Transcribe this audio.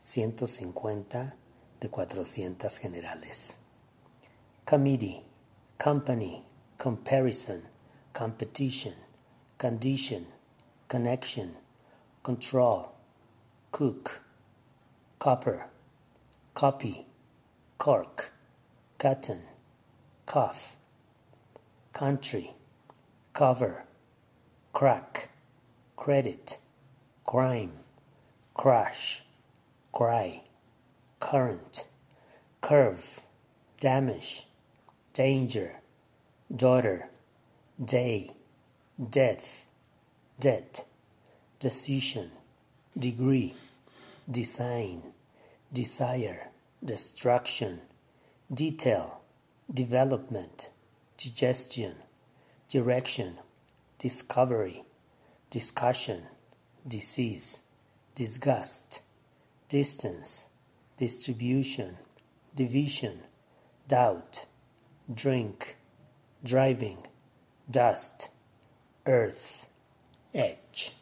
150 de 400 generales. Committee, company, comparison, competition, condition, connection, control, cook, copper, copy, cork, cotton, cough, country, cover, crack, credit, crime, crash, cry, current, curve, damage, danger, daughter, day, death, debt, decision, degree, design, desire, destruction, detail, development, digestion, direction, discovery, discussion, disease, disgust, distance, distribution, division, doubt, drink, driving, dust, earth, edge.